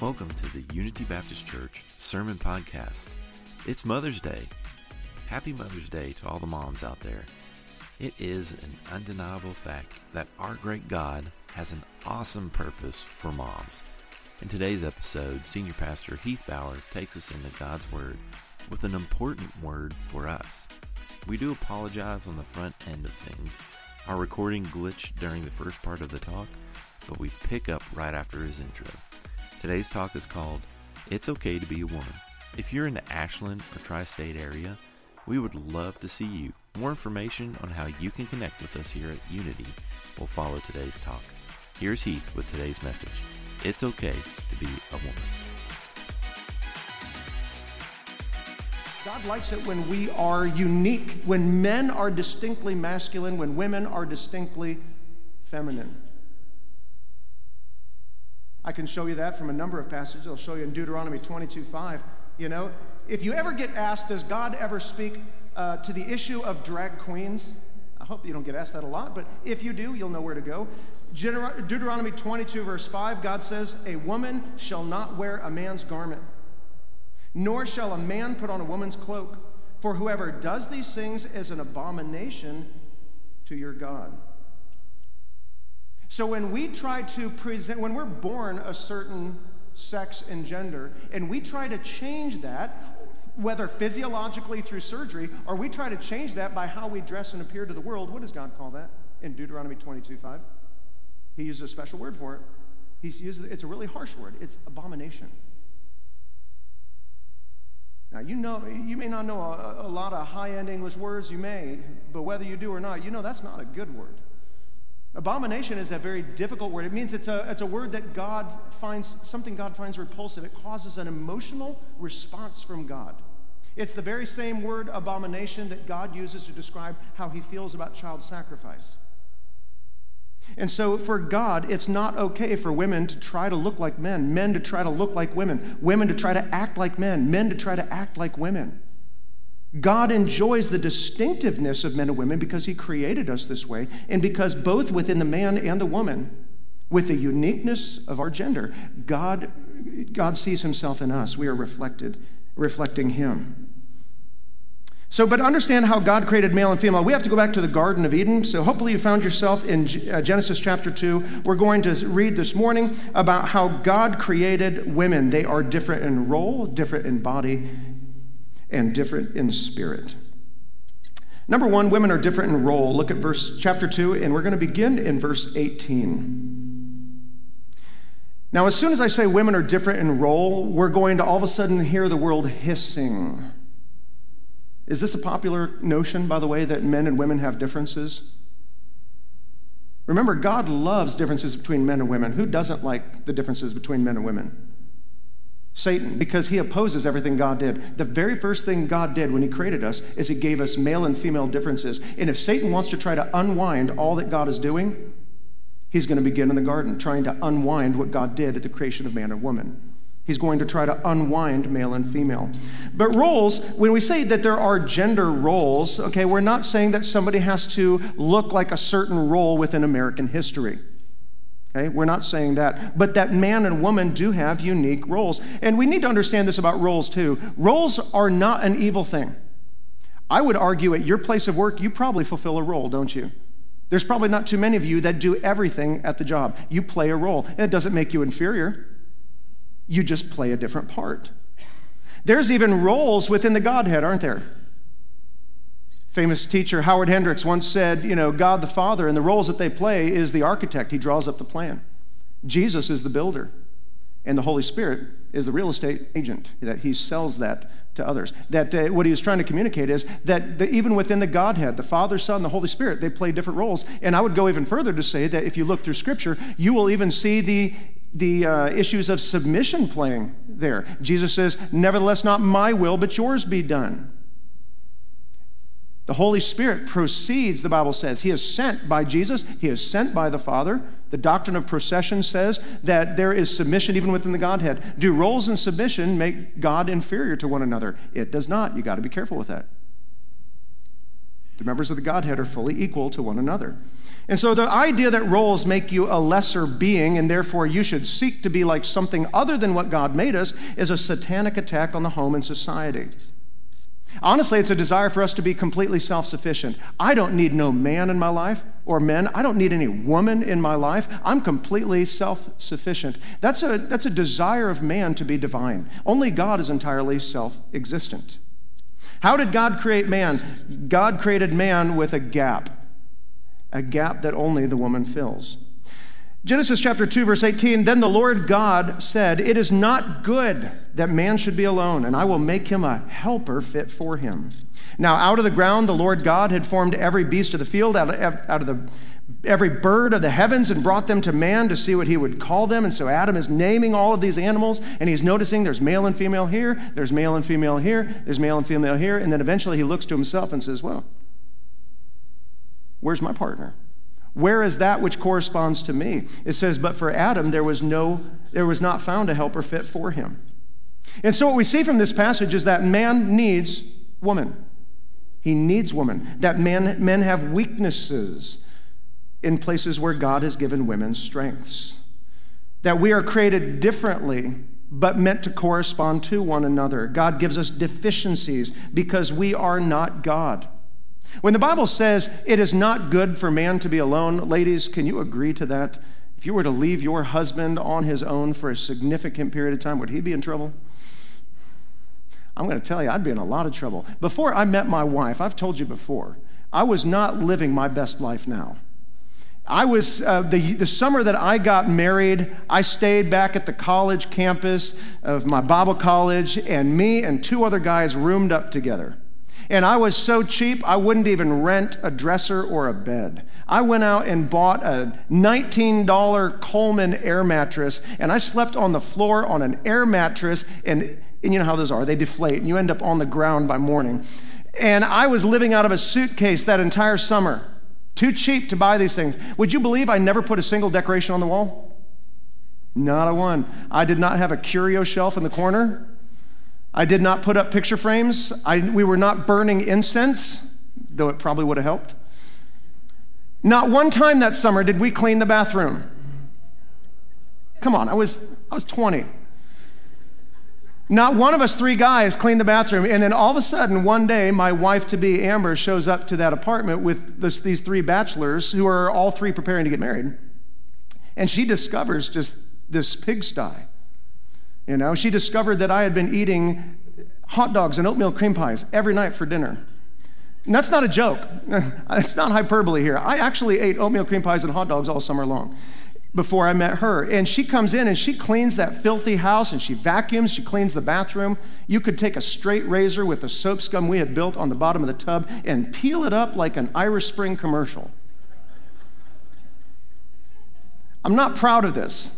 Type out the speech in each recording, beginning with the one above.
Welcome to the Unity Baptist Church Sermon Podcast. It's Mother's Day. Happy Mother's Day to all the moms out there. It is an undeniable fact that our great God has an awesome purpose for moms. In today's episode, Senior Pastor Heath Bauer takes us into God's Word with an important word for us. We do apologize on the front end of things. Our recording glitched during the first part of the talk, but we pick up right after his intro. Today's talk is called It's Okay to Be a Woman. If you're in the Ashland or Tri State area, we would love to see you. More information on how you can connect with us here at Unity will follow today's talk. Here's Heath with today's message It's okay to be a woman. God likes it when we are unique, when men are distinctly masculine, when women are distinctly feminine. I can show you that from a number of passages. I'll show you in Deuteronomy 22 5. You know, if you ever get asked, does God ever speak uh, to the issue of drag queens? I hope you don't get asked that a lot, but if you do, you'll know where to go. Deuteronomy 22, verse 5, God says, A woman shall not wear a man's garment, nor shall a man put on a woman's cloak, for whoever does these things is an abomination to your God. So when we try to present, when we're born a certain sex and gender, and we try to change that, whether physiologically through surgery, or we try to change that by how we dress and appear to the world, what does God call that in Deuteronomy 22 5? He uses a special word for it. He uses, it's a really harsh word. It's abomination. Now, you know, you may not know a, a lot of high end English words, you may, but whether you do or not, you know that's not a good word. Abomination is a very difficult word. It means it's a, it's a word that God finds, something God finds repulsive. It causes an emotional response from God. It's the very same word, abomination, that God uses to describe how he feels about child sacrifice. And so, for God, it's not okay for women to try to look like men, men to try to look like women, women to try to act like men, men to try to act like women. God enjoys the distinctiveness of men and women because He created us this way, and because both within the man and the woman, with the uniqueness of our gender, God, God sees Himself in us. We are reflected, reflecting Him. So, but understand how God created male and female. We have to go back to the Garden of Eden. So, hopefully, you found yourself in uh, Genesis chapter 2. We're going to read this morning about how God created women. They are different in role, different in body, and different in spirit. Number one, women are different in role. Look at verse chapter 2, and we're going to begin in verse 18. Now, as soon as I say women are different in role, we're going to all of a sudden hear the world hissing. Is this a popular notion, by the way, that men and women have differences? Remember, God loves differences between men and women. Who doesn't like the differences between men and women? Satan, because he opposes everything God did. The very first thing God did when he created us is he gave us male and female differences. And if Satan wants to try to unwind all that God is doing, he's going to begin in the garden, trying to unwind what God did at the creation of man and woman. He's going to try to unwind male and female. But roles, when we say that there are gender roles, okay, we're not saying that somebody has to look like a certain role within American history. Okay, we're not saying that, but that man and woman do have unique roles. And we need to understand this about roles too. Roles are not an evil thing. I would argue at your place of work, you probably fulfill a role, don't you? There's probably not too many of you that do everything at the job. You play a role. And it doesn't make you inferior, you just play a different part. There's even roles within the Godhead, aren't there? Famous teacher Howard Hendricks once said, you know, God the Father and the roles that they play is the architect. He draws up the plan. Jesus is the builder. And the Holy Spirit is the real estate agent, that he sells that to others. That uh, what he was trying to communicate is that the, even within the Godhead, the Father, Son, the Holy Spirit, they play different roles. And I would go even further to say that if you look through Scripture, you will even see the, the uh, issues of submission playing there. Jesus says, Nevertheless, not my will, but yours be done. The Holy Spirit proceeds, the Bible says. He is sent by Jesus, He is sent by the Father. The doctrine of procession says that there is submission even within the Godhead. Do roles in submission make God inferior to one another? It does not. You got to be careful with that. The members of the Godhead are fully equal to one another. And so the idea that roles make you a lesser being and therefore you should seek to be like something other than what God made us is a satanic attack on the home and society. Honestly, it's a desire for us to be completely self sufficient. I don't need no man in my life or men. I don't need any woman in my life. I'm completely self sufficient. That's a, that's a desire of man to be divine. Only God is entirely self existent. How did God create man? God created man with a gap, a gap that only the woman fills. Genesis chapter 2, verse 18 Then the Lord God said, It is not good that man should be alone, and I will make him a helper fit for him. Now, out of the ground, the Lord God had formed every beast of the field, out of, out of the every bird of the heavens and brought them to man to see what he would call them. And so Adam is naming all of these animals and he's noticing there's male and female here, there's male and female here, there's male and female here. And then eventually he looks to himself and says, Well, where's my partner? Where is that which corresponds to me? It says, But for Adam, there was no, there was not found a helper fit for him. And so what we see from this passage is that man needs woman. He needs woman. That man, men have weaknesses in places where God has given women strengths. That we are created differently, but meant to correspond to one another. God gives us deficiencies because we are not God. When the Bible says it is not good for man to be alone, ladies, can you agree to that? If you were to leave your husband on his own for a significant period of time, would he be in trouble? I'm going to tell you, I'd be in a lot of trouble. Before I met my wife, I've told you before, I was not living my best life now. I was, uh, the, the summer that I got married, I stayed back at the college campus of my Bible college, and me and two other guys roomed up together. And I was so cheap, I wouldn't even rent a dresser or a bed. I went out and bought a $19 Coleman air mattress, and I slept on the floor on an air mattress, and, and you know how those are, they deflate, and you end up on the ground by morning. And I was living out of a suitcase that entire summer. Too cheap to buy these things. Would you believe I never put a single decoration on the wall? Not a one. I did not have a curio shelf in the corner. I did not put up picture frames. I, we were not burning incense, though it probably would have helped. Not one time that summer did we clean the bathroom. Come on, I was, I was 20. Not one of us three guys cleaned the bathroom. And then all of a sudden, one day, my wife to be, Amber, shows up to that apartment with this, these three bachelors who are all three preparing to get married. And she discovers just this pigsty. You know, she discovered that I had been eating hot dogs and oatmeal cream pies every night for dinner. And that's not a joke. it's not hyperbole here. I actually ate oatmeal cream pies and hot dogs all summer long before I met her. And she comes in and she cleans that filthy house and she vacuums, she cleans the bathroom. You could take a straight razor with the soap scum we had built on the bottom of the tub and peel it up like an Irish Spring commercial. I'm not proud of this,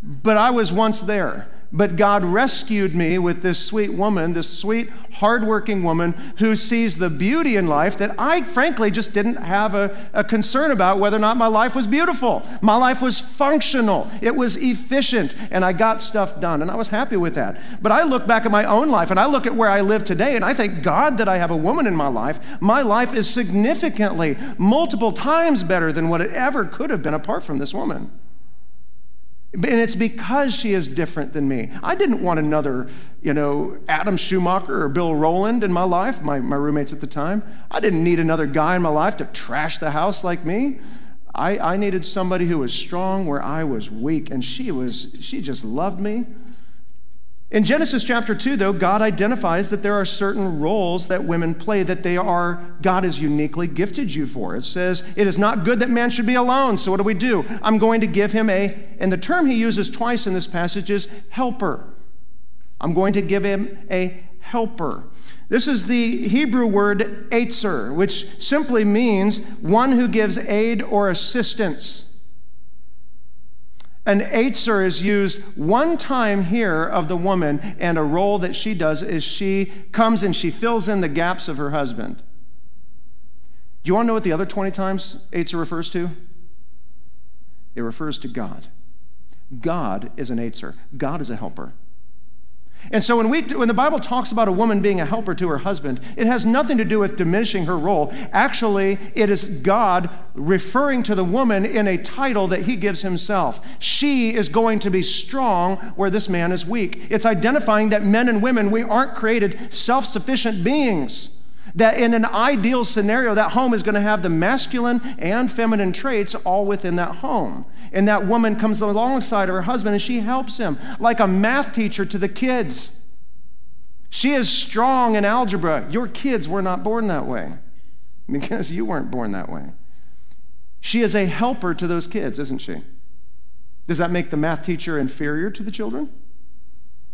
but I was once there. But God rescued me with this sweet woman, this sweet, hardworking woman who sees the beauty in life that I, frankly, just didn't have a, a, concern about whether or not my life was beautiful. My life was functional, it was efficient, and I got stuff done, and I was happy with that. But I look back at my own life and I look at where I live today, and I thank God that I have a woman in my life. My life is significantly, multiple times better than what it ever could have been apart from this woman. And it's because she is different than me. I didn't want another, you know, Adam Schumacher or Bill Rowland in my life, my, my roommates at the time. I didn't need another guy in my life to trash the house like me. I, I needed somebody who was strong where I was weak, and she was, she just loved me. In Genesis chapter 2, though, God identifies that there are certain roles that women play that they are, God has uniquely gifted you for. It says, It is not good that man should be alone. So what do we do? I'm going to give him a, and the term he uses twice in this passage is helper. I'm going to give him a helper. This is the Hebrew word ezer, which simply means one who gives aid or assistance. An ezer is used one time here of the woman, and a role that she does is she comes and she fills in the gaps of her husband. Do you want to know what the other 20 times ezer refers to? It refers to God. God is an ezer, God is a helper. And so when, we, when the Bible talks about a woman being a helper to her husband, it has nothing to do with diminishing her role. Actually, it is God referring to the woman in a title that he gives himself. She is going to be strong where this man is weak. It's identifying that men and women, we aren't created self sufficient beings. That in an ideal scenario, that home is going to have the masculine and feminine traits all within that home. And that woman comes alongside of her husband and she helps him, like a math teacher to the kids. She is strong in algebra. Your kids were not born that way because you weren't born that way. She is a helper to those kids, isn't she? Does that make the math teacher inferior to the children?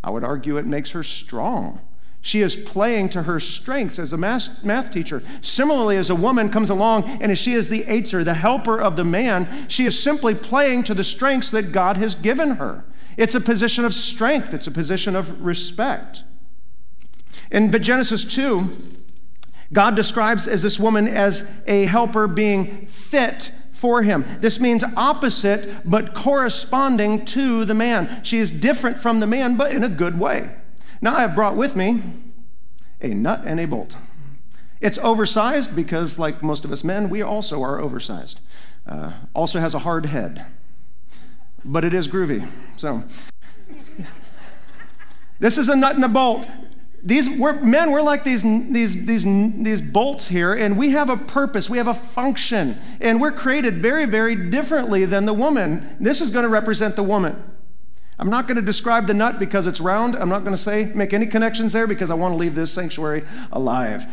I would argue it makes her strong. She is playing to her strengths as a math, teacher. Similarly, as a woman comes along and as she is the aider, the helper of the man, she is simply playing to the strengths that God has given her. It's a position of strength, it's a position of respect. In Genesis 2, God describes as this woman as a helper being fit for him. This means opposite but corresponding to the man. She is different from the man, but in a good way. Now I have brought with me a nut and a bolt. It's oversized because, like most of us men, we also are oversized. Uh, also has a hard head, but it is groovy. So, this is a nut and a bolt. These we're, men, we're like these, these, these, these bolts here, and we have a purpose, we have a function, and we're created very, very differently than the woman. This is going to represent the woman. I'm not going to describe the nut because it's round. I'm not going to say make any connections there because I want to leave this sanctuary alive.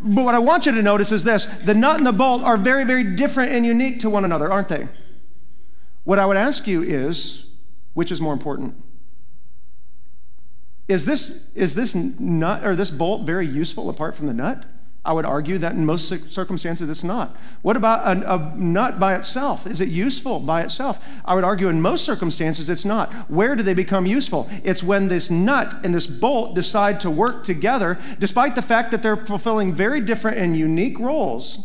but what I want you to notice is this the nut and the bolt are very, very different and unique to one another, aren't they? What I would ask you is which is more important? Is this, is this nut or this bolt very useful apart from the nut? I would argue that in most circumstances it's not. What about a, a, nut by itself? Is it useful by itself? I would argue in most circumstances it's not. Where do they become useful? It's when this nut and this bolt decide to work together, despite the fact that they're fulfilling very different and unique roles.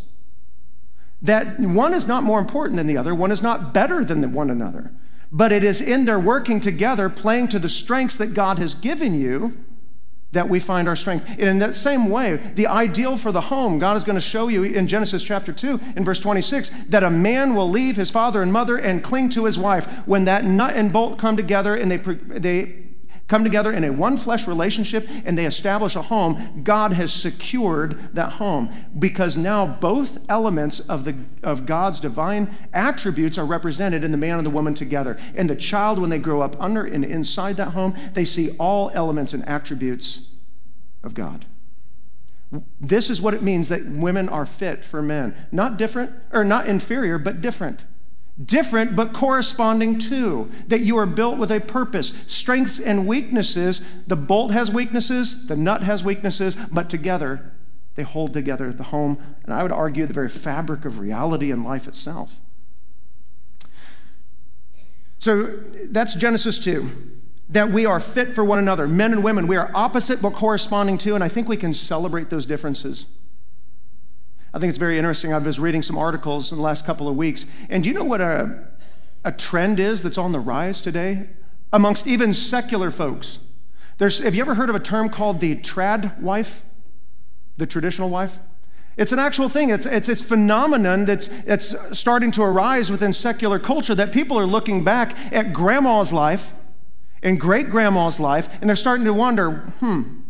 That one is not more important than the other, one is not better than one another. But it is in their working together, playing to the strengths that God has given you that we find our strength. And in that same way, the ideal for the home, God is going to show you in Genesis chapter 2, in verse 26, that a man will leave his father and mother and cling to his wife. When that nut and bolt come together and they, they come together in a one flesh relationship and they establish a home, God has secured that home because now both elements of, the, of God's divine attributes are represented in the man and the woman together. And the child, when they grow up under and inside that home, they see all elements and attributes of God. This is what it means that women are fit for men. Not different, or not inferior, but different different but corresponding to, that you are built with a purpose. Strengths and weaknesses, the bolt has weaknesses, the nut has weaknesses, but together they hold together the home, and I would argue the very fabric of reality and life itself. So that's Genesis 2. That we are fit for one another. Men and women, we are opposite but corresponding to, and I think we can celebrate those differences. I think it's very interesting. I was reading some articles in the last couple of weeks. And do you know what a, a trend is that's on the rise today amongst even secular folks? There's, have you ever heard of a term called the trad wife? The traditional wife? It's an actual thing. It's, it's this phenomenon that's, that's starting to arise within secular culture that people are looking back at grandma's life and great grandma's life, and they're starting to wonder hmm,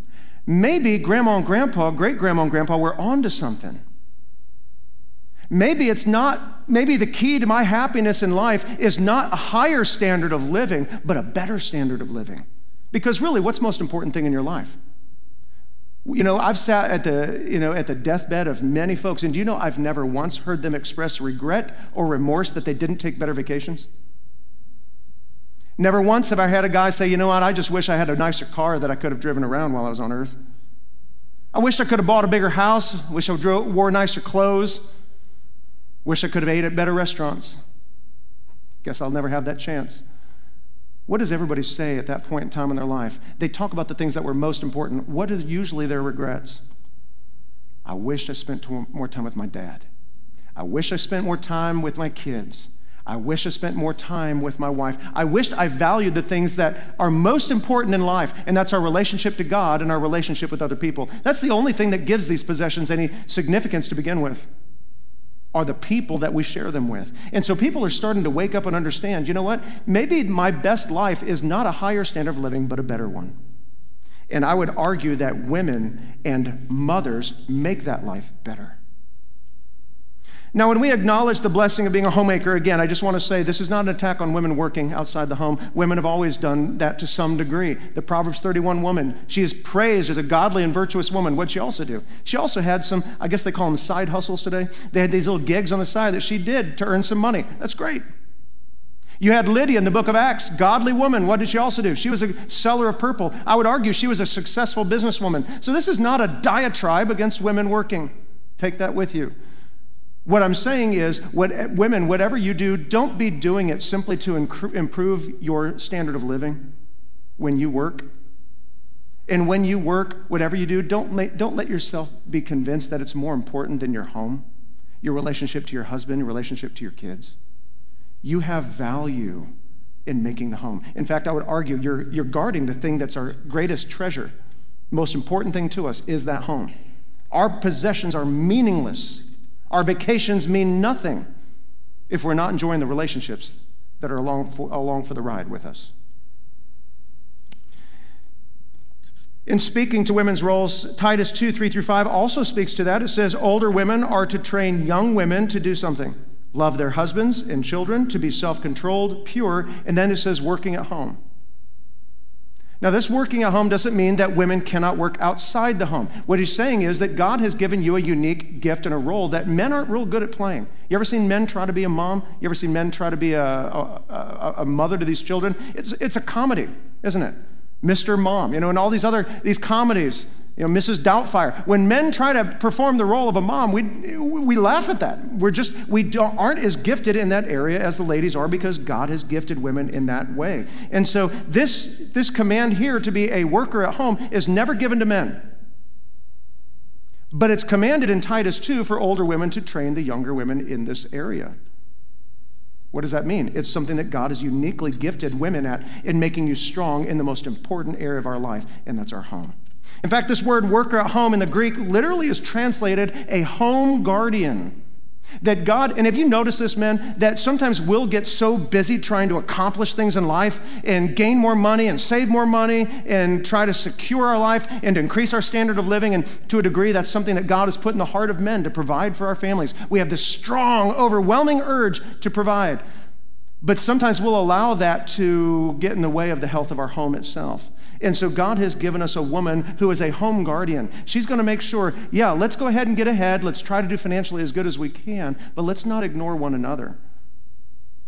maybe grandma and grandpa, great grandma and grandpa were onto something. Maybe it's not, maybe the key to my happiness in life is not a higher standard of living, but a better standard of living. Because really, what's most important thing in your life? You know, I've sat at the, you know, at the deathbed of many folks, and do you know I've never once heard them express regret or remorse that they didn't take better vacations? Never once have I had a guy say, you know what, I just wish I had a nicer car that I could have driven around while I was on earth. I wish I could have bought a bigger house, wish I wore nicer clothes, Wish I could have ate at better restaurants. Guess I'll never have that chance. What does everybody say at that point in time in their life? They talk about the things that were most important. What are usually their regrets? I wish I spent more time with my dad. I wish I spent more time with my kids. I wish I spent more time with my wife. I wished I valued the things that are most important in life, and that's our relationship to God and our relationship with other people. That's the only thing that gives these possessions any significance to begin with, are the people that we share them with. And so people are starting to wake up and understand you know what? Maybe my best life is not a higher standard of living, but a better one. And I would argue that women and mothers make that life better. Now, when we acknowledge the blessing of being a homemaker, again, I just want to say this is not an attack on women working outside the home. Women have always done that to some degree. The Proverbs 31 woman, she is praised as a godly and virtuous woman. What'd she also do? She also had some, I guess they call them side hustles today. They had these little gigs on the side that she did to earn some money. That's great. You had Lydia in the book of Acts, godly woman. What did she also do? She was a seller of purple. I would argue she was a successful businesswoman. So this is not a diatribe against women working. Take that with you. What I'm saying is, what, women, whatever you do, don't be doing it simply to improve your standard of living when you work. And when you work, whatever you do, don't, make, don't let yourself be convinced that it's more important than your home, your relationship to your husband, your relationship to your kids. You have value in making the home. In fact, I would argue you're, you're guarding the thing that's our greatest treasure. Most important thing to us is that home. Our possessions are meaningless our vacations mean nothing if we're not enjoying the relationships that are along for, along for the ride with us. In speaking to women's roles, Titus 2 3 through 5 also speaks to that. It says, Older women are to train young women to do something love their husbands and children, to be self controlled, pure, and then it says, working at home. Now, this working at home doesn't mean that women cannot work outside the home. What he's saying is that God has given you a unique gift and a role that men aren't real good at playing. You ever seen men try to be a mom? You ever seen men try to be a, a, a, mother to these children? It's, it's a comedy, isn't it? Mr. Mom, you know, and all these other these comedies, you know, Mrs. Doubtfire. When men try to perform the role of a mom, we we laugh at that. We're just we aren't as gifted in that area as the ladies are because God has gifted women in that way. And so this this command here to be a worker at home is never given to men. But it's commanded in Titus 2 for older women to train the younger women in this area. What does that mean? It's something that God has uniquely gifted women at in making you strong in the most important area of our life, and that's our home. In fact, this word worker at home in the Greek literally is translated a home guardian. That God, and have you noticed this, men, that sometimes we'll get so busy trying to accomplish things in life and gain more money and save more money and try to secure our life and increase our standard of living. And to a degree, that's something that God has put in the heart of men to provide for our families. We have this strong, overwhelming urge to provide. But sometimes we'll allow that to get in the way of the health of our home itself. And so God has given us a woman who is a home guardian. She's going to make sure, yeah, let's go ahead and get ahead. Let's try to do financially as good as we can, but let's not ignore one another.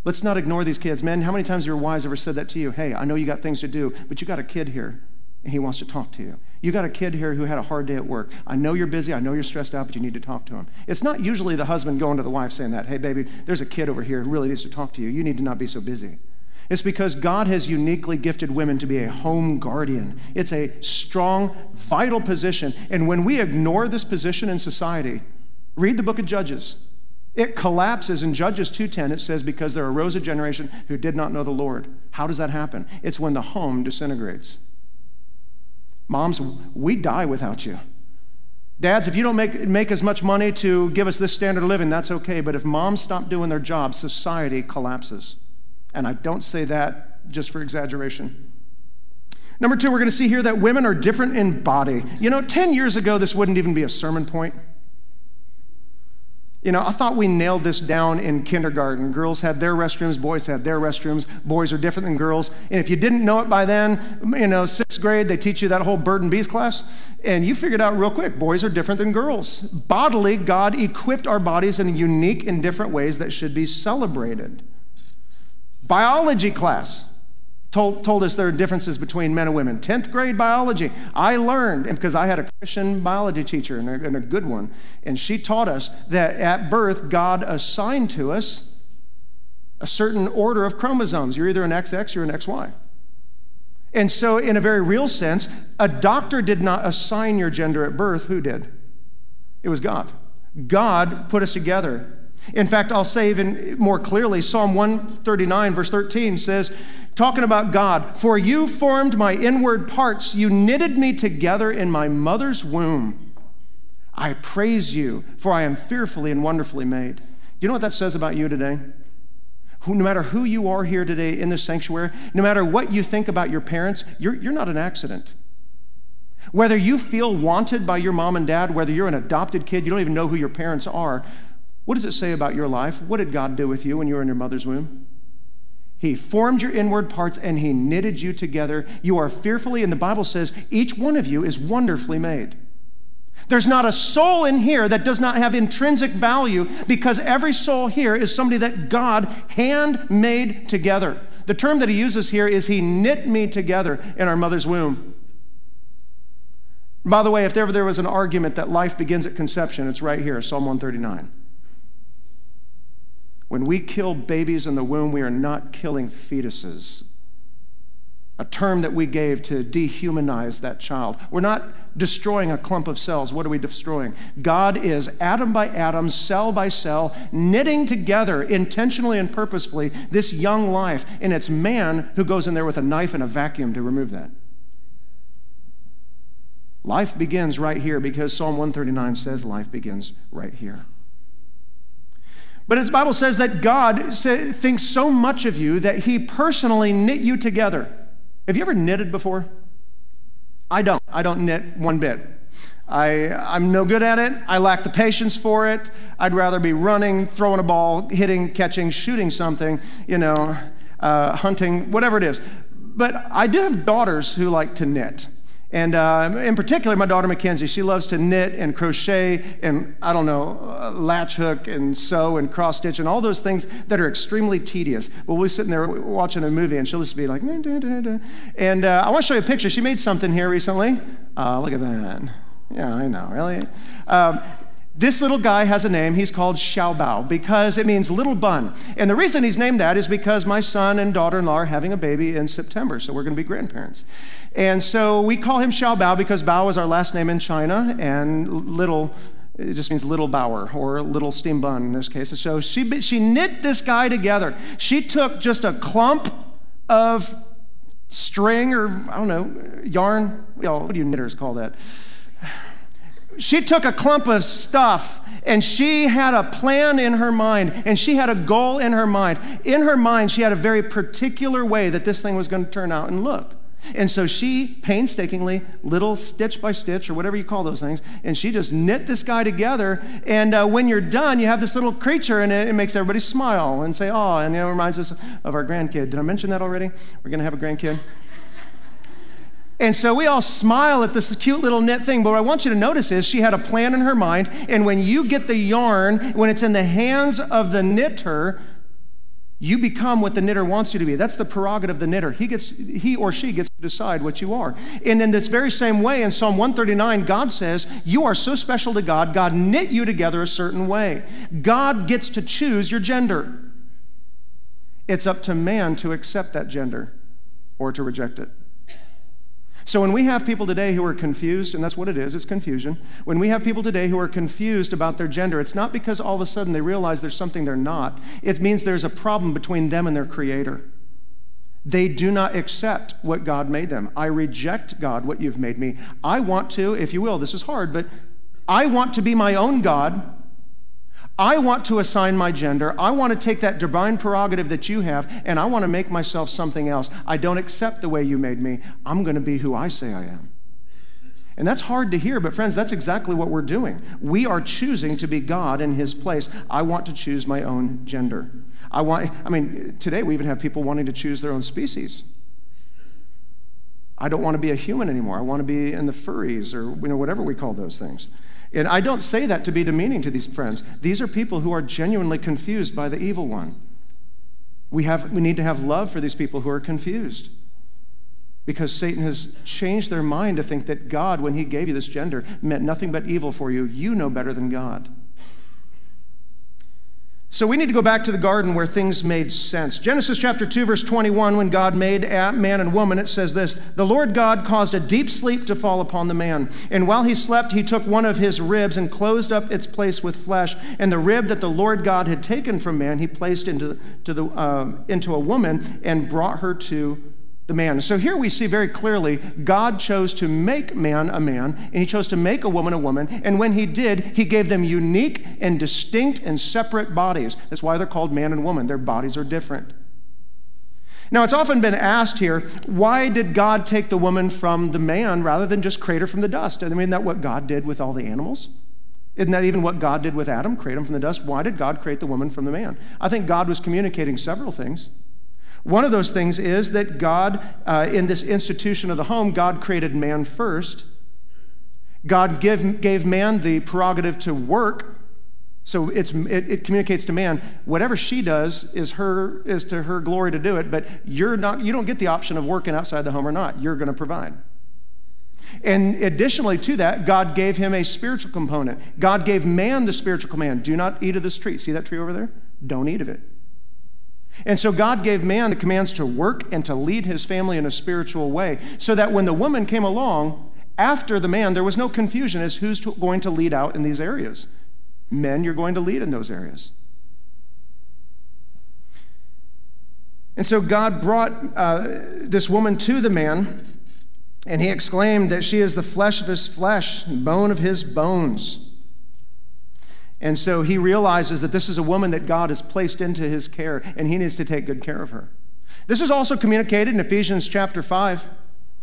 Let's not ignore these kids. Man, how many times your wives ever said that to you? Hey, I know you got things to do, but you got a kid here and he wants to talk to you. You got a kid here who had a hard day at work. I know you're busy. I know you're stressed out, but you need to talk to him. It's not usually the husband going to the wife saying that, hey, baby, there's a kid over here who really needs to talk to you. You need to not be so busy. It's because God has uniquely gifted women to be a home guardian. It's a strong, vital position. And when we ignore this position in society, read the book of Judges. It collapses in Judges 2:10 it says because there arose a generation who did not know the Lord. How does that happen? It's when the home disintegrates. Moms, we die without you. Dads, if you don't make, make as much money to give us this standard of living, that's okay. But if moms stop doing their job, society collapses. And I don't say that just for exaggeration. Number two, we're going to see here that women are different in body. You know, 10 years ago, this wouldn't even be a sermon point. You know, I thought we nailed this down in kindergarten. Girls had their restrooms, boys had their restrooms. Boys are different than girls. And if you didn't know it by then, you know, sixth grade, they teach you that whole bird and beast class. And you figured out real quick boys are different than girls. Bodily, God equipped our bodies in unique and different ways that should be celebrated. Biology class told, told us there are differences between men and women. 10th grade biology, I learned, because I had a Christian biology teacher and a, and a good one, and she taught us that at birth, God assigned to us a certain order of chromosomes. You're either an XX or an XY. And so, in a very real sense, a doctor did not assign your gender at birth. Who did? It was God. God put us together In fact, I'll say even more clearly Psalm 139, verse 13 says, talking about God, For you formed my inward parts, you knitted me together in my mother's womb. I praise you, for I am fearfully and wonderfully made. You know what that says about you today? no matter who you are here today in this sanctuary, no matter what you think about your parents, you're, you're not an accident. Whether you feel wanted by your mom and dad, whether you're an adopted kid, you don't even know who your parents are, what does it say about your life? What did God do with you when you were in your mother's womb? He formed your inward parts and He knitted you together. You are fearfully, and the Bible says each one of you is wonderfully made. There's not a soul in here that does not have intrinsic value because every soul here is somebody that God hand made together. The term that he uses here is He knit me together in our mother's womb. By the way, if ever there was an argument that life begins at conception, it's right here, Psalm 139. When we kill babies in the womb, we are not killing fetuses. A term that we gave to dehumanize that child. We're not destroying a clump of cells. What are we destroying? God is atom by atom, cell by cell, knitting together intentionally and purposefully this young life. And it's man who goes in there with a knife and a vacuum to remove that. Life begins right here because Psalm 139 says life begins right here. But as the Bible says that God thinks so much of you that he personally knit you together. Have you ever knitted before? I don't. I don't knit one bit. I, I'm no good at it. I lack the patience for it. I'd rather be running, throwing a ball, hitting, catching, shooting something, you know, uh, hunting, whatever it is. But I do have daughters who like to knit. And uh, in particular, my daughter Mackenzie, she loves to knit and crochet and, I don't know, uh, latch hook and sew and cross stitch and all those things that are extremely tedious. Well, we're sitting there watching a movie and she'll just be like, nah, and uh, I want to show you a picture. She made something here recently. Uh, look at that. Yeah, I know, really. Um, this little guy has a name. He's called Xiaobao because it means little bun. And the reason he's named that is because my son and daughter in law are having a baby in September, so we're going to be grandparents. And so we call him Xiaobao because Bao is our last name in China, and little it just means little Bauer or little steam bun in this case. So she, she knit this guy together. She took just a clump of string or, I don't know, yarn. What do you knitters call that? She took a clump of stuff and she had a plan in her mind and she had a goal in her mind. In her mind, she had a very particular way that this thing was going to turn out and look. And so she painstakingly, little stitch by stitch, or whatever you call those things, and she just knit this guy together. And uh, when you're done, you have this little creature, and it, it makes everybody smile and say, oh, and it reminds us of our grandkid. Did I mention that already? We're going to have a grandkid. And so we all smile at this cute little knit thing, but what I want you to notice is she had a plan in her mind, and when you get the yarn, when it's in the hands of the knitter, you become what the knitter wants you to be. That's the prerogative of the knitter. He, gets, he or she gets to decide what you are. And in this very same way, in Psalm 139, God says, You are so special to God, God knit you together a certain way. God gets to choose your gender. It's up to man to accept that gender or to reject it. So when we have people today who are confused, and that's what it is, it's confusion. When we have people today who are confused about their gender, it's not because all of a sudden they realize there's something they're not. It means there's a problem between them and their creator. They do not accept what God made them. I reject God, what you've made me. I want to, if you will, this is hard, but I want to be my own God I want to assign my gender. I want to take that divine prerogative that you have, and I want to make myself something else. I don't accept the way you made me. I'm going to be who I say I am. And that's hard to hear, but friends, that's exactly what we're doing. We are choosing to be God in His place. I want to choose my own gender. I want, I mean, today we even have people wanting to choose their own species. I don't want to be a human anymore. I want to be in the furries or you know, whatever we call those things. And I don't say that to be demeaning to these friends. These are people who are genuinely confused by the evil one. We, have, we need to have love for these people who are confused because Satan has changed their mind to think that God, when he gave you this gender, meant nothing but evil for you. You know better than God. So we need to go back to the garden where things made sense. Genesis chapter 2, verse 21, when God made man and woman, it says this The Lord God caused a deep sleep to fall upon the man. And while he slept, he took one of his ribs and closed up its place with flesh. And the rib that the Lord God had taken from man, he placed into, to the, uh, into a woman and brought her to the man. So here we see very clearly God chose to make man a man, and he chose to make a woman a woman. And when he did, he gave them unique and distinct and separate bodies. That's why they're called man and woman. Their bodies are different. Now, it's often been asked here, why did God take the woman from the man rather than just create her from the dust? I mean, that what God did with all the animals? Isn't that even what God did with Adam, create him from the dust? Why did God create the woman from the man? I think God was communicating several things. One of those things is that God, uh, in this institution of the home, God created man first. God give, gave man the prerogative to work. So it's, it, it, communicates to man whatever she does is her is to her glory to do it, but you're not you don't get the option of working outside the home or not. You're going to provide. And additionally to that, God gave him a spiritual component. God gave man the spiritual command: do not eat of this tree. See that tree over there? Don't eat of it. And so God gave man the commands to work and to lead his family in a spiritual way, so that when the woman came along after the man, there was no confusion as who's going to lead out in these areas. Men, you're going to lead in those areas. And so God brought uh, this woman to the man, and he exclaimed that she is the flesh of his flesh, bone of his bones. And so he realizes that this is a woman that God has placed into his care, and he needs to take good care of her. This is also communicated in Ephesians chapter 5,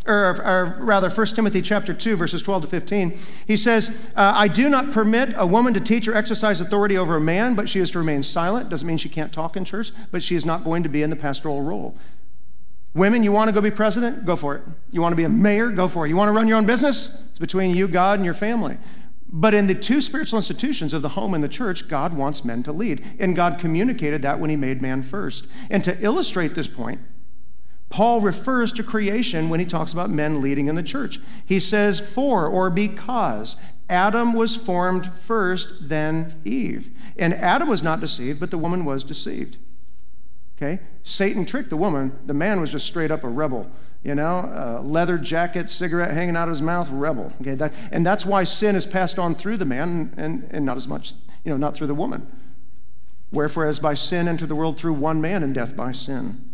or, or rather, 1 Timothy chapter 2, verses 12 to 15. He says, uh, I do not permit a woman to teach or exercise authority over a man, but she is to remain silent. Doesn't mean she can't talk in church, but she is not going to be in the pastoral role. Women, you want to go be president? Go for it. You want to be a mayor? Go for it. You want to run your own business? It's between you, God, and your family. But in the two spiritual institutions of the home and the church, God wants men to lead. And God communicated that when he made man first. And to illustrate this point, Paul refers to creation when he talks about men leading in the church. He says, for or because Adam was formed first, then Eve. And Adam was not deceived, but the woman was deceived. Okay? Satan tricked the woman. The man was just straight up a rebel you know, uh, leather jacket, cigarette hanging out of his mouth, rebel. Okay, that, and that's why sin is passed on through the man and, and not as much, you know, not through the woman. Wherefore, as by sin entered the world through one man, and death by sin.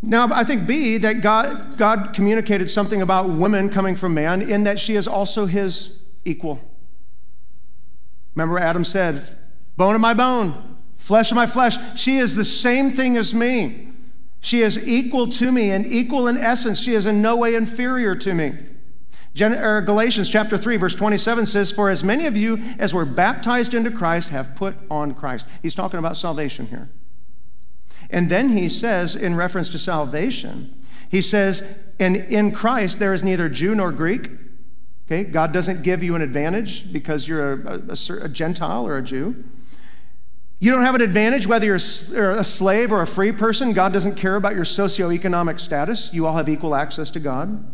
Now, I think B, that God, God communicated something about women coming from man in that she is also his equal. Remember, Adam said, Bone of my bone, flesh of my flesh. She is the same thing as me. She is equal to me and equal in essence. She is in no way inferior to me. Er, Galatians chapter 3, verse 27 says, For as many of you as were baptized into Christ have put on Christ. He's talking about salvation here. And then he says, in reference to salvation, he says, And in Christ there is neither Jew nor Greek. Okay, God doesn't give you an advantage because you're a, a, a Gentile or a Jew. You don't have an advantage whether you're a slave or a free person. God doesn't care about your socioeconomic status. You all have equal access to God.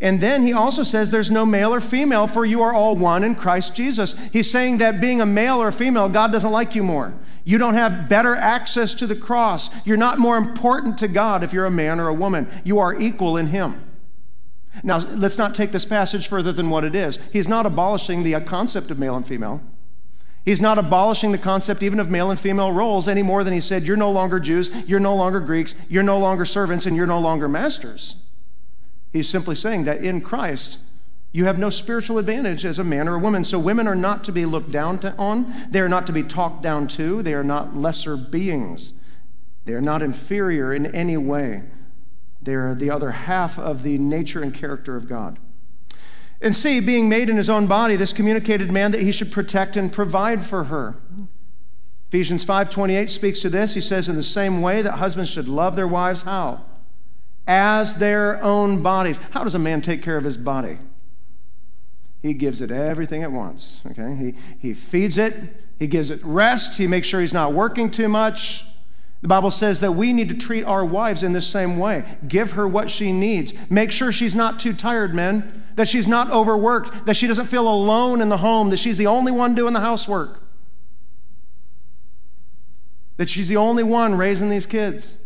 And then he also says there's no male or female, for you are all one in Christ Jesus. He's saying that being a male or a female, God doesn't like you more. You don't have better access to the cross. You're not more important to God if you're a man or a woman. You are equal in Him. Now, let's not take this passage further than what it is. He's not abolishing the concept of male and female. He's not abolishing the concept even of male and female roles any more than he said, You're no longer Jews, you're no longer Greeks, you're no longer servants, and you're no longer masters. He's simply saying that in Christ, you have no spiritual advantage as a man or a woman. So women are not to be looked down to, on, they are not to be talked down to, they are not lesser beings, they are not inferior in any way. They are the other half of the nature and character of God. And see, being made in his own body, this communicated man that he should protect and provide for her. Ephesians 5:28 speaks to this. He says, "In the same way that husbands should love their wives, how? As their own bodies." How does a man take care of his body? He gives it everything it wants. Okay? He, he feeds it, he gives it rest, he makes sure he's not working too much. The Bible says that we need to treat our wives in the same way. Give her what she needs. Make sure she's not too tired, men, that she's not overworked, that she doesn't feel alone in the home, that she's the only one doing the housework. that she's the only one raising these kids.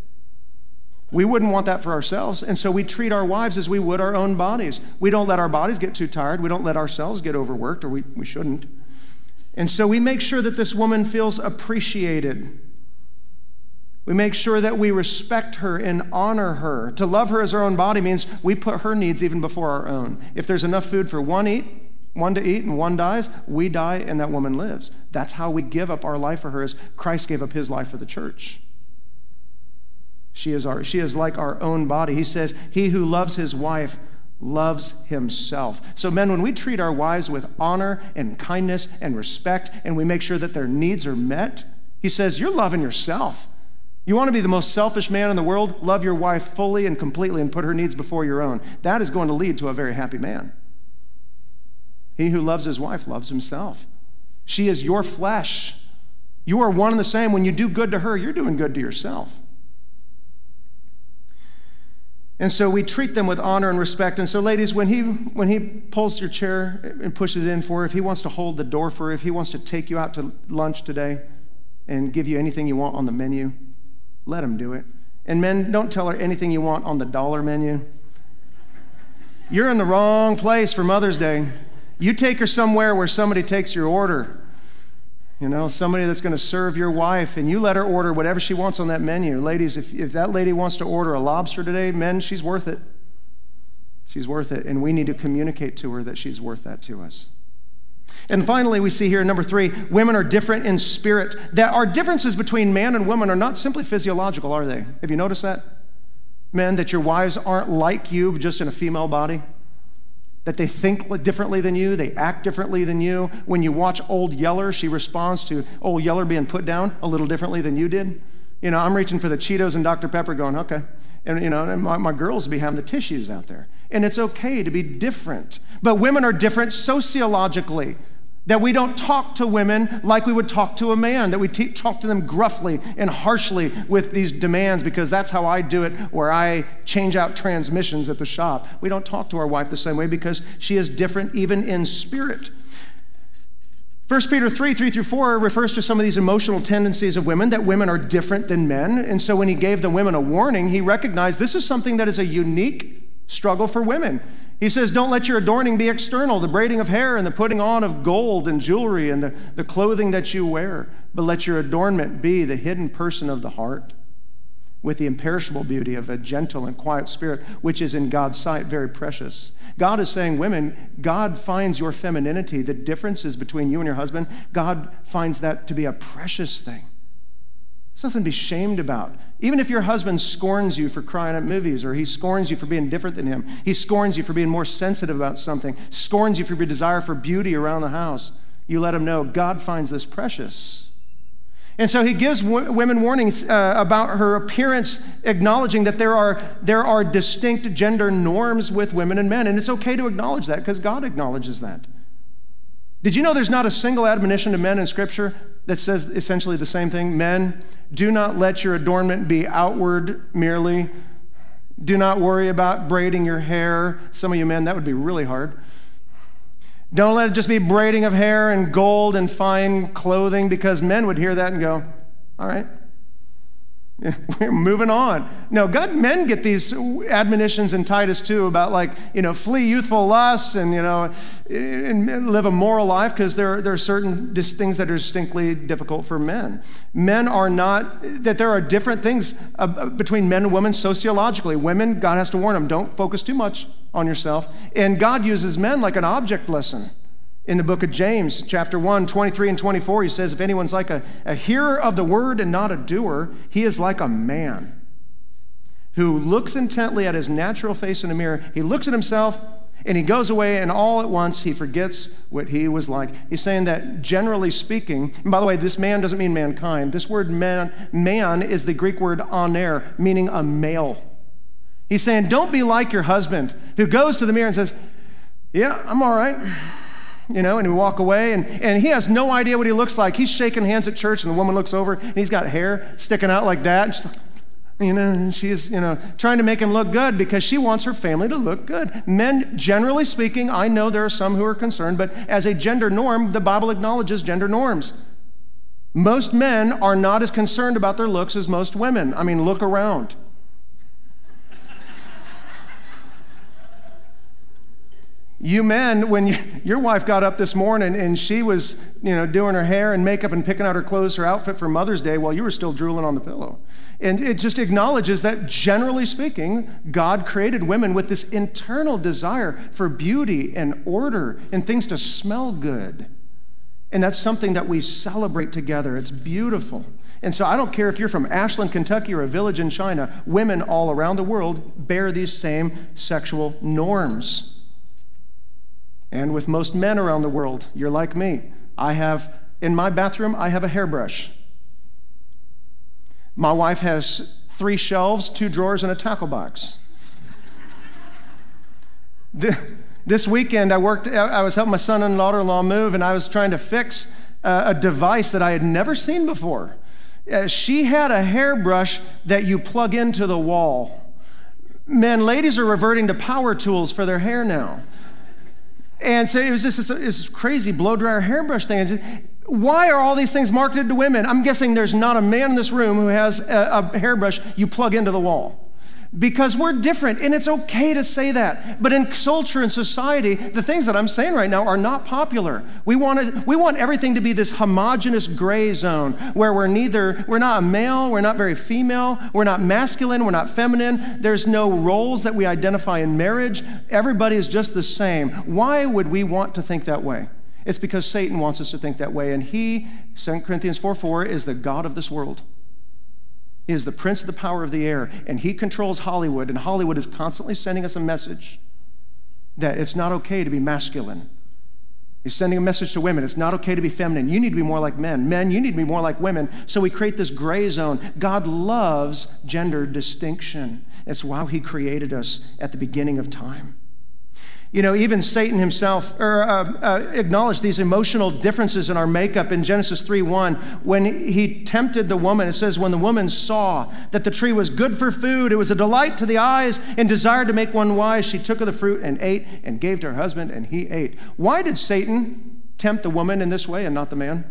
We wouldn't want that for ourselves. And so we treat our wives as we would our own bodies. We don't let our bodies get too tired. We don't let ourselves get overworked, or we, we shouldn't. And so we make sure that this woman feels appreciated. We make sure that we respect her and honor her. To love her as our own body means we put her needs even before our own. If there's enough food for one eat, one to eat and one dies, we die and that woman lives. That's how we give up our life for her as Christ gave up his life for the church. She is, our, she is like our own body. He says, He who loves his wife loves himself. So, men, when we treat our wives with honor and kindness and respect and we make sure that their needs are met, he says, You're loving yourself. You want to be the most selfish man in the world? Love your wife fully and completely and put her needs before your own. That is going to lead to a very happy man. He who loves his wife loves himself. She is your flesh. You are one and the same. When you do good to her, you're doing good to yourself. And so we treat them with honor and respect. And so, ladies, when he, when he pulls your chair and pushes it in for her, if he wants to hold the door for her, if he wants to take you out to lunch today and give you anything you want on the menu, let him do it. And men, don't tell her anything you want on the dollar menu. You're in the wrong place for Mother's Day. You take her somewhere where somebody takes your order. You know, somebody that's going to serve your wife, and you let her order whatever she wants on that menu. Ladies, if, if that lady wants to order a lobster today, men, she's worth it. She's worth it. And we need to communicate to her that she's worth that to us. And finally, we see here, number three, women are different in spirit. That our differences between man and woman are not simply physiological, are they? Have you noticed that? Men, that your wives aren't like you, just in a female body? That they think differently than you, they act differently than you. When you watch Old Yeller, she responds to Old Yeller being put down a little differently than you did. You know, I'm reaching for the Cheetos and Dr. Pepper going, okay. And, you know, and my, my girls be having the tissues out there. And it's okay to be different. But women are different sociologically. That we don't talk to women like we would talk to a man, that we talk to them gruffly and harshly with these demands because that's how I do it, where I change out transmissions at the shop. We don't talk to our wife the same way because she is different even in spirit. 1 Peter 3, 3 through 4 refers to some of these emotional tendencies of women, that women are different than men. And so when he gave the women a warning, he recognized this is something that is a unique struggle for women. He says, Don't let your adorning be external, the braiding of hair and the putting on of gold and jewelry and the, the clothing that you wear, but let your adornment be the hidden person of the heart with the imperishable beauty of a gentle and quiet spirit, which is in God's sight very precious. God is saying, Women, God finds your femininity, the differences between you and your husband, God finds that to be a precious thing. There's nothing to be shamed about. Even if your husband scorns you for crying at movies, or he scorns you for being different than him, he scorns you for being more sensitive about something, scorns you for your desire for beauty around the house, you let him know God finds this precious. And so he gives w- women warnings uh, about her appearance, acknowledging that there are, there are distinct gender norms with women and men. And it's okay to acknowledge that because God acknowledges that. Did you know there's not a single admonition to men in Scripture that says essentially the same thing? Men, do not let your adornment be outward merely. Do not worry about braiding your hair. Some of you men, that would be really hard. Don't let it just be braiding of hair and gold and fine clothing because men would hear that and go, all right, we're moving on. No, God, men get these admonitions in Titus 2 about like, you know, flee youthful lusts and, you know, and live a moral life because there, there are certain things that are distinctly difficult for men. Men are not, that there are different things uh, between men and women sociologically. Women, God has to warn them, don't focus too much on yourself. And God uses men like an object lesson. In the book of James, chapter 1, 23 and 24, he says, If anyone's like a, a hearer of the word and not a doer, he is like a man who looks intently at his natural face in a mirror. He looks at himself and he goes away, and all at once he forgets what he was like. He's saying that generally speaking, and by the way, this man doesn't mean mankind. This word man, man is the Greek word aner, meaning a male. He's saying, Don't be like your husband who goes to the mirror and says, Yeah, I'm all right you know, and we walk away, and, and he has no idea what he looks like. He's shaking hands at church, and the woman looks over, and he's got hair sticking out like that. She's, you know, she's, you know, trying to make him look good because she wants her family to look good. Men, generally speaking, I know there are some who are concerned, but as a gender norm, the Bible acknowledges gender norms. Most men are not as concerned about their looks as most women. I mean, look around. You men, when you, your wife got up this morning and she was, you know, doing her hair and makeup and picking out her clothes, her outfit for Mother's Day while you were still drooling on the pillow. And it just acknowledges that, generally speaking, God created women with this internal desire for beauty and order and things to smell good. And that's something that we celebrate together. It's beautiful. And so I don't care if you're from Ashland, Kentucky, or a village in China, women all around the world bear these same sexual norms. And with most men around the world, you're like me. I have, in my bathroom, I have a hairbrush. My wife has three shelves, two drawers, and a tackle box. this weekend, I worked, I was helping my son and daughter in law move, and I was trying to fix a device that I had never seen before. Uh, she had a hairbrush that you plug into the wall. Men, ladies are reverting to power tools for their hair now. And so it was just this, this crazy blow dryer hairbrush thing. Why are all these things marketed to women? I'm guessing there's not a man in this room who has a, a hairbrush you plug into the wall because we're different and it's okay to say that. But in culture and society the things that i'm saying right now are not popular. We want to, we want everything to be this homogenous gray zone where we're neither we're not male we're not very female we're not masculine we're not feminine. There's no roles that we identify in marriage. Everybody is just the same. Why would we want to think that way? It's because satan wants us to think that way and he 2 corinthians 4 4 is the god of this world he is the prince of the power of the air, and he controls Hollywood, and Hollywood is constantly sending us a message that it's not okay to be masculine. He's sending a message to women. It's not okay to be feminine. You need to be more like men. Men, you need to be more like women. So we create this gray zone. God loves gender distinction. It's why he created us at the beginning of time. You know, even Satan himself er, uh, uh, acknowledged these emotional differences in our makeup in Genesis 3 1. When he tempted the woman, it says, When the woman saw that the tree was good for food, it was a delight to the eyes, and desired to make one wise, she took of the fruit and ate and gave to her husband, and he ate. Why did Satan tempt the woman in this way and not the man?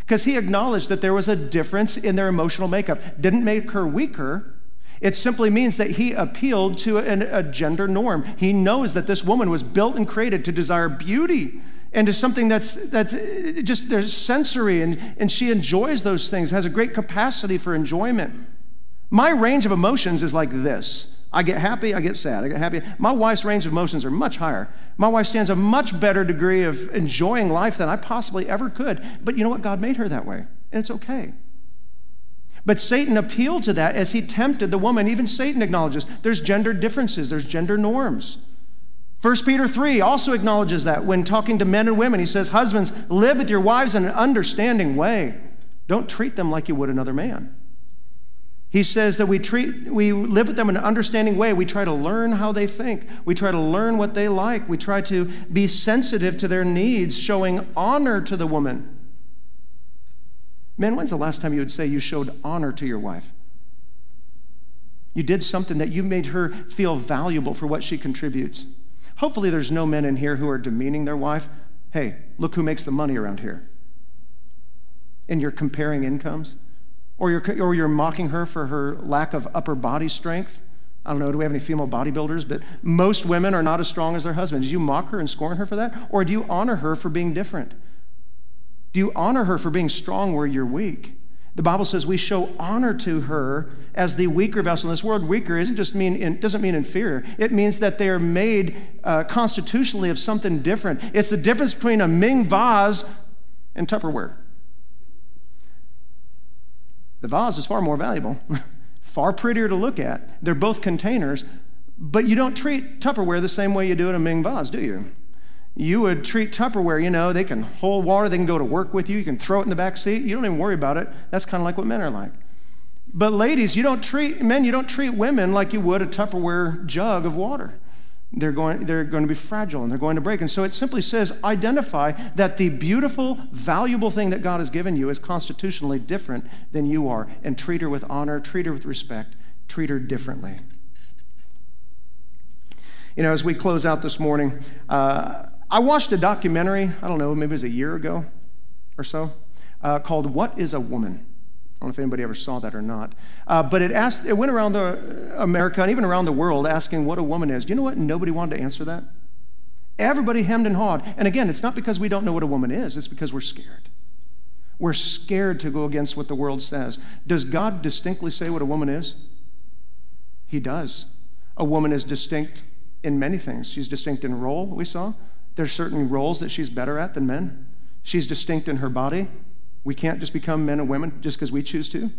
Because he acknowledged that there was a difference in their emotional makeup. Didn't make her weaker, it simply means that he appealed to an, a gender norm. He knows that this woman was built and created to desire beauty and to something that's, that's uh, just there's sensory, and, and she enjoys those things, has a great capacity for enjoyment. My range of emotions is like this I get happy, I get sad, I get happy. My wife's range of emotions are much higher. My wife stands a much better degree of enjoying life than I possibly ever could. But you know what? God made her that way, and it's okay. But Satan appealed to that as he tempted the woman. Even Satan acknowledges there's gender differences, there's gender norms. 1 Peter 3 also acknowledges that when talking to men and women. He says, Husbands, live with your wives in an understanding way. Don't treat them like you would another man. He says that we treat we live with them in an understanding way. We try to learn how they think. We try to learn what they like. We try to be sensitive to their needs, showing honor to the woman. Men, when's the last time you would say you showed honor to your wife? You did something that you made her feel valuable for what she contributes. Hopefully, there's no men in here who are demeaning their wife. Hey, look who makes the money around here. And you're comparing incomes, or you're, or you're mocking her for her lack of upper body strength. I don't know, do we have any female bodybuilders? But most women are not as strong as their husbands. Do you mock her and scorn her for that? Or do you honor her for being different? Do you honor her for being strong where you're weak? The Bible says we show honor to her as the weaker vessel. And this word weaker isn't just mean in, doesn't mean inferior. It means that they are made uh, constitutionally of something different. It's the difference between a Ming vase and Tupperware. The vase is far more valuable, far prettier to look at. They're both containers, but you don't treat Tupperware the same way you do in a Ming vase, do you? You would treat Tupperware, you know, they can hold water, they can go to work with you, you can throw it in the back seat. You don't even worry about it. That's kind of like what men are like. But ladies, you don't treat men, you don't treat women like you would a Tupperware jug of water. They're going, they're going to be fragile and they're going to break. And so it simply says identify that the beautiful, valuable thing that God has given you is constitutionally different than you are and treat her with honor, treat her with respect, treat her differently. You know, as we close out this morning, uh, I watched a documentary, I don't know, maybe it was a year ago, or so uh, called What is a Woman? I don't know if anybody ever saw that or not. Uh, but it, asked, it went around the, America and even around the world asking what a woman is. Do you know what? Nobody wanted to answer that. Everybody hemmed and hawed. And again, it's not because we don't know what a woman is, it's because we're scared. We're scared to go against what the world says. Does God distinctly say what a woman is? He does. A woman is distinct in many things. She's distinct in role, we saw. There's certain roles that she's better at than men. She's distinct in her body. We can't just become men and women just because we choose to.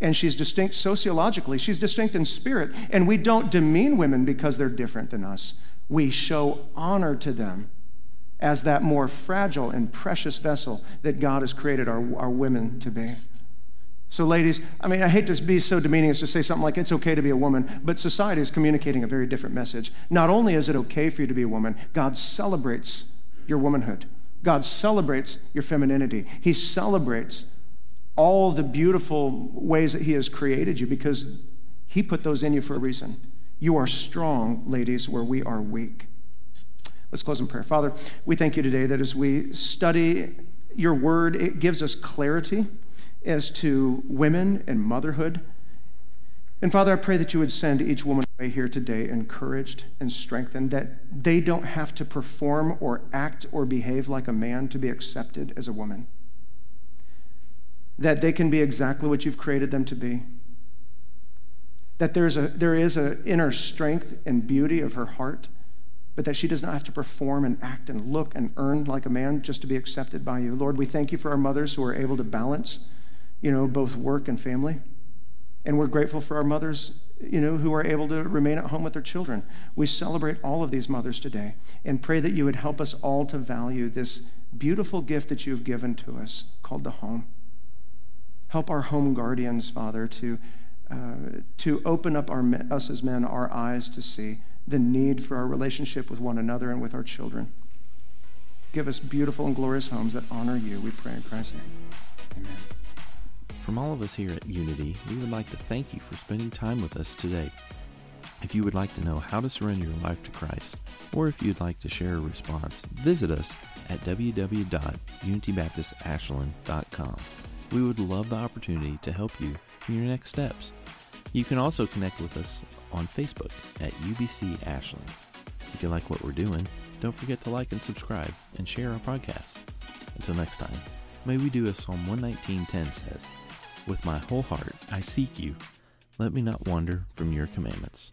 And she's distinct sociologically. She's distinct in spirit. And we don't demean women because they're different than us. We show honor to them as that more fragile and precious vessel that God has created our, our women to be. So, ladies, I mean, I hate to be so demeaning as to say something like it's okay to be a woman, but society is communicating a very different message. Not only is it okay for you to be a woman, God celebrates your womanhood. God celebrates your femininity. He celebrates all the beautiful ways that He has created you because He put those in you for a reason. You are strong, ladies, where we are weak. Let's close in prayer. Father, we thank you today that as we study your word, it gives us clarity as to women and motherhood. And Father, I pray that you would send each woman away here today encouraged and strengthened, that they don't have to perform or act or behave like a man to be accepted as a woman. That they can be exactly what you've created them to be. That there's a, there is an inner strength and beauty of her heart but that she does not have to perform and act and look and earn like a man just to be accepted by you. Lord, we thank you for our mothers who are able to balance, you know, both work and family. And we're grateful for our mothers, you know, who are able to remain at home with their children. We celebrate all of these mothers today and pray that you would help us all to value this beautiful gift that you've given to us called the home. Help our home guardians, Father, to, uh, to open up our, us as men our eyes to see the need for our relationship with one another and with our children. Give us beautiful and glorious homes that honor you, we pray in Christ's name. Amen. From all of us here at Unity, we would like to thank you for spending time with us today. If you would like to know how to surrender your life to Christ, or if you'd like to share a response, visit us at www.unitybaptistashland.com. We would love the opportunity to help you in your next steps. You can also connect with us on Facebook at UBC Ashland. If you like what we're doing, don't forget to like and subscribe and share our podcast. Until next time, may we do as Psalm 119.10 says, with my whole heart I seek you. Let me not wander from your commandments.